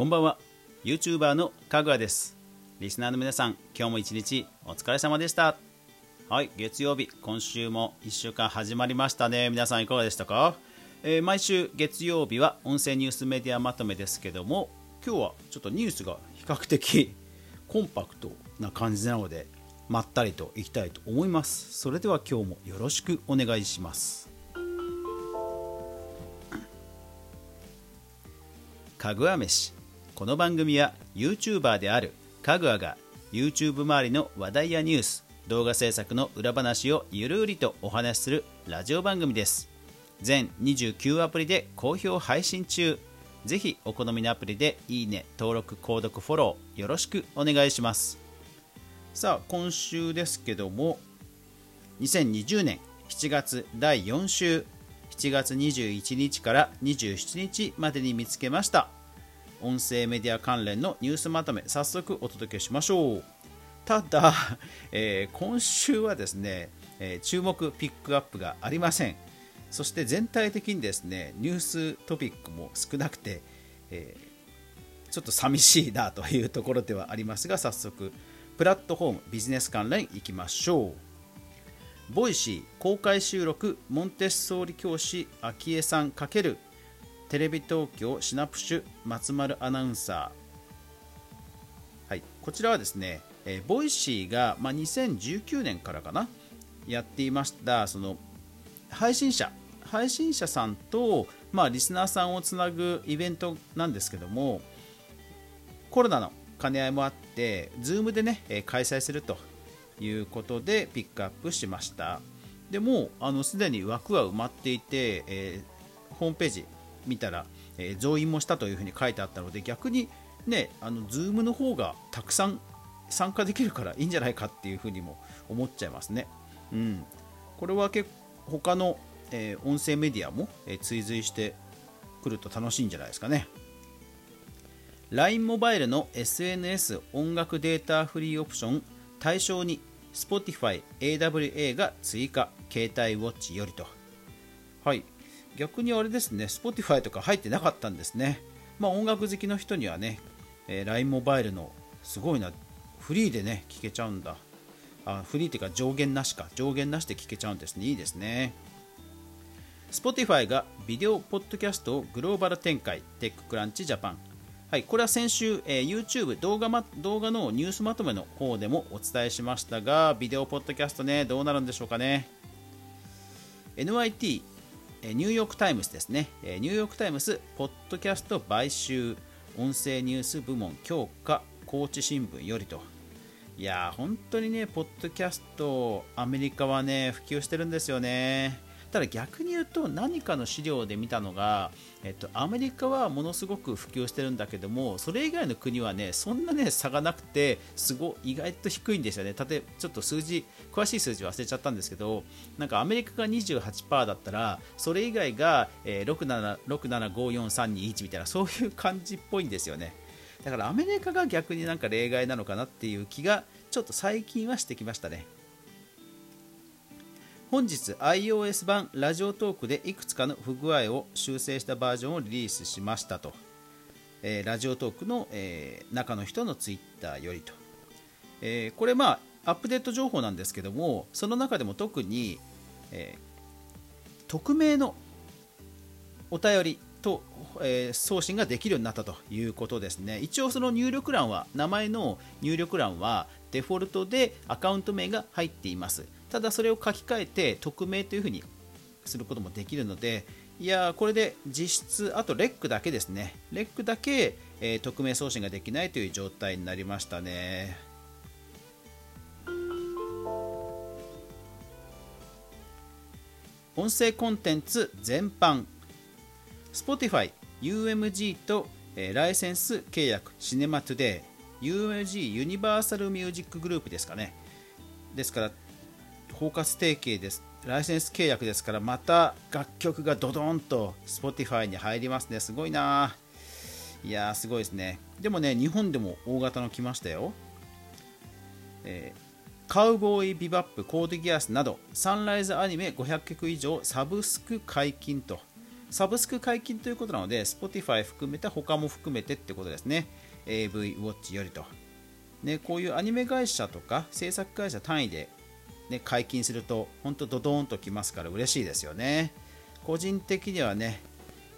こんばんは。YouTuber のかぐわです。リスナーの皆さん今日も一日お疲れ様でした。はい月曜日今週も1週間始まりましたね。皆さんいかがでしたか、えー、毎週月曜日は音声ニュースメディアまとめですけども今日はちょっとニュースが比較的 コンパクトな感じなのでまったりといきたいと思います。それでは今日もよろしくお願いします。かぐわ飯。この番組は YouTuber であるかぐわが YouTube 周りの話題やニュース動画制作の裏話をゆるりとお話しするラジオ番組です。全29アプリで好評配信中。ぜひお好みのアプリでいいね登録購読フォローよろしくお願いします。さあ今週ですけども2020年7月第4週。7月21日から27日までに見つけました。音声メディア関連のニュースまとめ早速お届けしましょう。ただ、えー、今週はですね、えー、注目ピックアップがありません。そして全体的にですねニューストピックも少なくて、えー、ちょっと寂しいなというところではありますが早速プラットフォームビジネス関連いきましょう。ボイシー公開収録モンテッソーリ教師昭恵さん×テレビ東京シナぷしゅ松丸アナウンサー、はい、こちらはですね、えー、ボイシーが、まあ、2019年からかなやっていましたその配信者配信者さんと、まあ、リスナーさんをつなぐイベントなんですけどもコロナの兼ね合いもあって Zoom でね開催するということでピックアップしました。でもあのすでに枠は埋まっていて、えー、ホームページ見たら、えー、増員もしたというふうに書いてあったので逆にねあの Zoom の方がたくさん参加できるからいいんじゃないかっていうふうにも思っちゃいますね、うん、これは結構他の、えー、音声メディアも、え追随してくると楽しいんじゃないですかね。LINE モバイルの SNS 音楽データフリーオプション対象に Spotify AWA が追加携帯ウォッチよりと。はい。逆にあれですね Spotify とか入ってなかったんですね。まあ音楽好きの人にはね、えー、LINE モバイルのすごいなフリーでね聞けちゃうんだ。あフリーっていうか上限なしか。上限なしで聞けちゃうんですね。いいですね。Spotify がビデオポッドキャストをグローバル展開。テッククランチジャパン。はい、これは先週、えー、YouTube 動画、ま、動画のニュースまとめの方でもお伝えしましたが、ビデオポッドキャストね、どうなるんでしょうかね。NYT、ニューヨークタイムズですね、ニューヨークタイムズ、ポッドキャスト買収、音声ニュース部門強化、高知新聞よりと。いやー、本当にね、ポッドキャスト、アメリカはね、普及してるんですよね。ただ逆に言うと何かの資料で見たのが、えっと、アメリカはものすごく普及してるんだけどもそれ以外の国はねそんなね差がなくてすご意外と低いんですよね。例えばちょっと数字詳しい数字忘れちゃったんですけどなんかアメリカが28%だったらそれ以外が、えー、67575431みたいなそういう感じっぽいんですよね。だからアメリカが逆になんか例外なのかなっていう気がちょっと最近はしてきましたね。本日 iOS 版ラジオトークでいくつかの不具合を修正したバージョンをリリースしましたと、えー、ラジオトークの、えー、中の人のツイッターよりと、えー、これまあアップデート情報なんですけどもその中でも特に、え匿名のお便りと、え送信ができるようになったということですね。一応その入力欄は名前の入力欄はデフォルトでアカウント名が入っています。ただそれを書き換えて匿名というふうにすることもできるのでいやこれで実質あとレックだけですね。レックだけ、えー、匿名送信ができないという状態になりましたね。音声コンテンツ全般。Spotify、UMG と、ライセンス契約シネマトゥデイ UMG ユニバーサルミュージックグループですかね。ですから包括提携です。ライセンス契約ですからまた楽曲がドドンと Spotify に入りますね。すごいな。いやーすごいですね。でもね日本でも大型の来ましたよ、えー、カウボーイビバップコードギアスなどサンライズアニメ500曲以上サブスク解禁と。サブスク解禁ということなので Spotify 含めて他も含めてってことですね。AV ウォッチよりと、ね、こういうアニメ会社とか制作会社単位で、ね、解禁すると本当ドドーンときますから嬉しいですよね。個人的にはね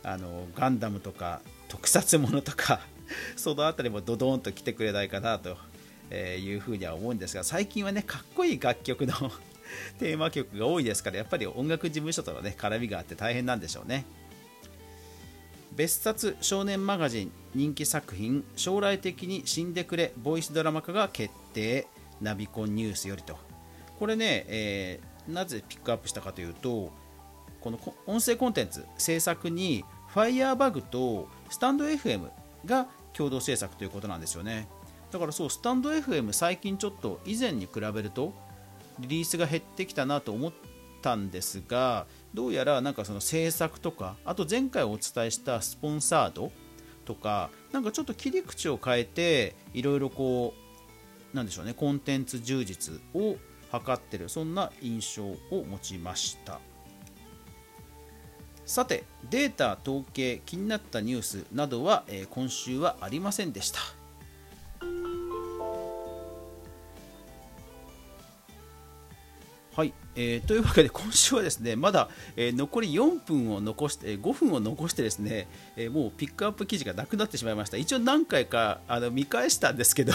あのガンダムとか特撮ものとか その辺りもドドーンと来てくれないかなというふうには思うんですが最近はねかっこいい楽曲の テーマ曲が多いですからやっぱり音楽事務所とのね絡みがあって大変なんでしょうね。別冊少年マガジン人気作品将来的に死んでくれボイスドラマ化が決定。ナビコンニュースよりと。これね、えー、なぜピックアップしたかというとこの音声コンテンツ制作に Firebug とスタンド FM が共同制作ということなんですよね。だからそうスタンド FM 最近ちょっと以前に比べるとリリースが減ってきたなと思ったんですがどうやらなんかその制作とかあと前回お伝えしたスポンサードとかなんかちょっと切り口を変えていろいろこうなんでしょうねコンテンツ充実を図ってるそんな印象を持ちました。さてデータ統計気になったニュースなどは、えー、今週はありませんでした。はい、えー、というわけで今週はですねまだ、えー、残り4分を残して、5分を残してですね、えー、もうピックアップ記事がなくなってしまいました。一応何回かあの見返したんですけど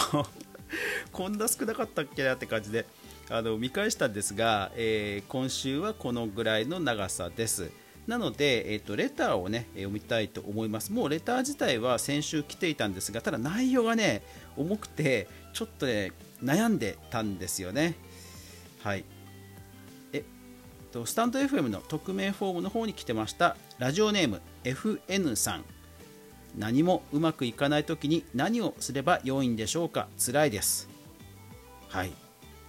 こんな少なかったっけなって感じで。あの見返したんですが、えー今週はこのぐらいの長さです。なので、えーと、レターをね読みたいと思います。もうレター自体は先週来ていたんですがただ内容がね重くてちょっとね悩んでたんですよね。はい。えっとスタンド FM の匿名フォームの方に来てました。ラジオネーム FN さん。何もうまくいかない時に何をすれば良いんでしょうか。辛いです。はい。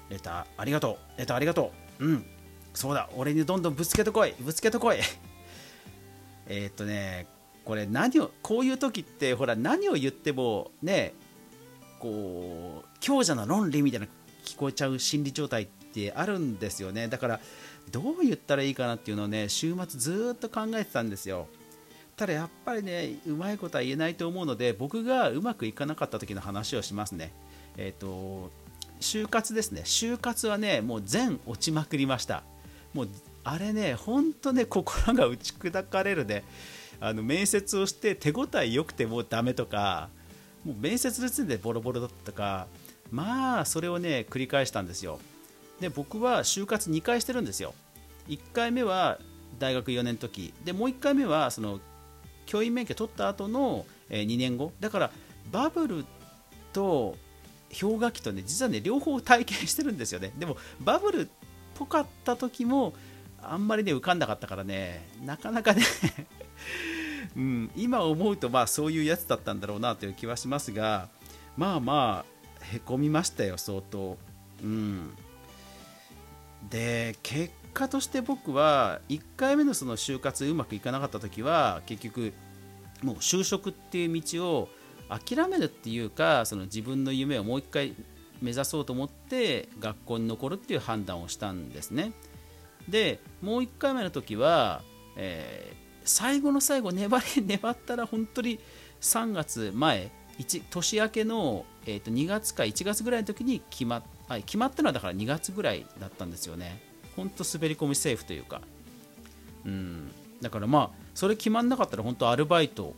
レターありがとう。レターありがとう。うん。そうだ。俺にどんどんぶつけてこい。ぶつけてこい。えっとねこれ何をこういう時ってほら何を言ってもねこう強者の論理みたいな聞こえちゃう心理状態ってあるんですよね。だからどう言ったらいいかなっていうのをね週末ずっと考えてたんですよ。ただやっぱりねうまいことは言えないと思うので僕がうまくいかなかった時の話をしますね。えっ、ー、と就活ですね。就活はねもう全落ちまくりました。もうあれね本当ね心が打ち砕かれるね。あの面接をして手応え良くてもうダメとかもう面接の時点でボロボロだったか。まあそれをね繰り返したんですよ。で僕は就活2回してるんですよ。1回目は大学4年の時。でもう1回目はその教員免許取った後の2年後。だからバブルと氷河期とね実はね両方体験してるんですよね。でもバブルっぽかった時もあんまりね浮かんなかったからねなかなかね うん、今思うとまあそういうやつだったんだろうなという気はしますがまあまあへこみましたよ相当。うん。で結果として僕は1回目のその就活うまくいかなかった時は結局もう就職っていう道を諦めるっていうかその自分の夢をもう一回目指そうと思って学校に残るっていう判断をしたんですねでもう1回目の時は、えー、最後の最後粘り 粘ったら本当に3月前年明けの、えー、と2月か1月ぐらいの時に決まっはい、決まったのはだから2月ぐらいだったんですよね。本当滑り込みセーフというか。うん、だからまあ、それ決まんなかったら本当アルバイト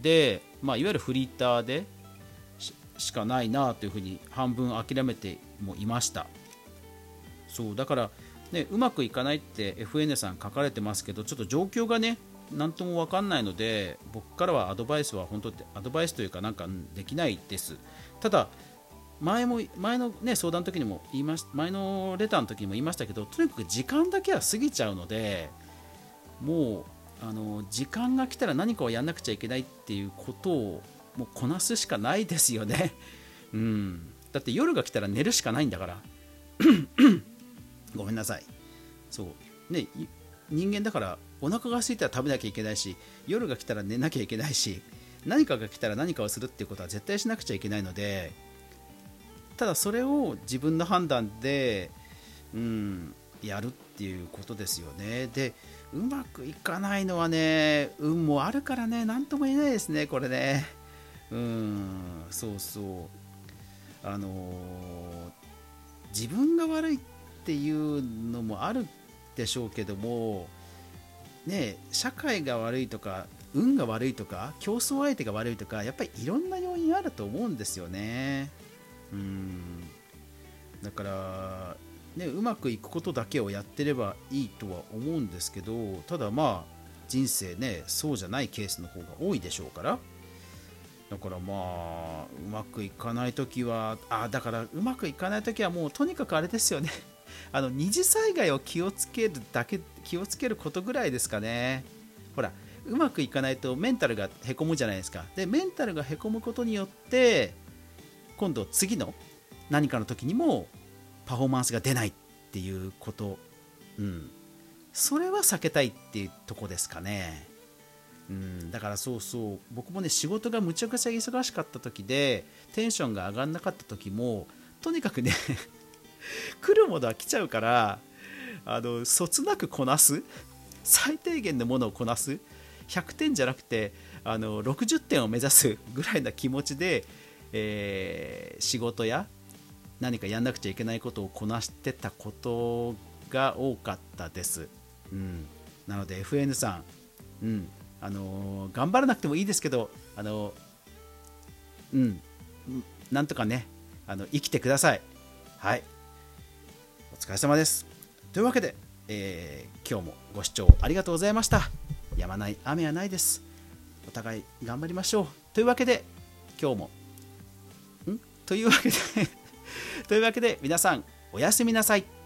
で、まあ、いわゆるフリーターでしかないなというふうに半分諦めてもいました。そうだから、ね、うまくいかないって FN さん書かれてますけど、ちょっと状況がね、何とも分かんないので、僕からはアドバイスは本当ってアドバイスというか、なんかできないです。ただ、前も前の、ね、相談の時にも言いまし前のレターの時にも言いましたけどとにかく時間だけは過ぎちゃうのでもうあの時間が来たら何かをやんなくちゃいけないっていうことをもうこなすしかないですよね、うん、だって夜が来たら寝るしかないんだから。ごめんなさい。そう。ね人間だからお腹が空いたら食べなきゃいけないし夜が来たら寝なきゃいけないし何かが来たら何かをするっていうことは絶対しなくちゃいけないのでただそれを自分の判断で、うん、やるっっていうことですよね。でうまくいかないのはね運もあるからね何とも言えないですねこれね。うんそうそう。あのー、自分が悪いっていうのもあるでしょうけどもね社会が悪いとか運が悪いとか競争相手が悪いとかやっぱりいろんな要因あると思うんですよね。うん。だからね、うまくいくことだけをやってればいいとは思うんですけどただまあ人生ねそうじゃないケースの方が多いでしょうから。だからまあうまくいかない時はあだからうまくいかない時はもうとにかくあれですよね。あの二次災害を気をつけるだけ気をつけることぐらいですかね。ほらうまくいかないとメンタルがへこむじゃないですか。でメンタルがへこむことによって今度次の何かの時にもパフォーマンスが出ないっていうこと、うん、それは避けたいっていうとこですかね。うん、だからそうそう。僕もね仕事がむちゃくちゃ忙しかった時でテンションが上がんなかった時もとにかくね 来るものは来ちゃうからあのそつなくこなす。最低限のものをこなす。100点じゃなくてあの60点を目指すぐらいな気持ちで、えー、仕事や何かやんなくちゃいけないことをこなしてたことが多かったです。うん、なので FN さん、うんあのー、頑張らなくてもいいですけど、あのー、うん、なんとかねあの生きてください。はい。お疲れ様です。というわけで、えー、今日もご視聴ありがとうございました。やまない雨はないです。お互い頑張りましょう。というわけで、今日も、ん？というわけでというわけで皆さんおやすみなさい。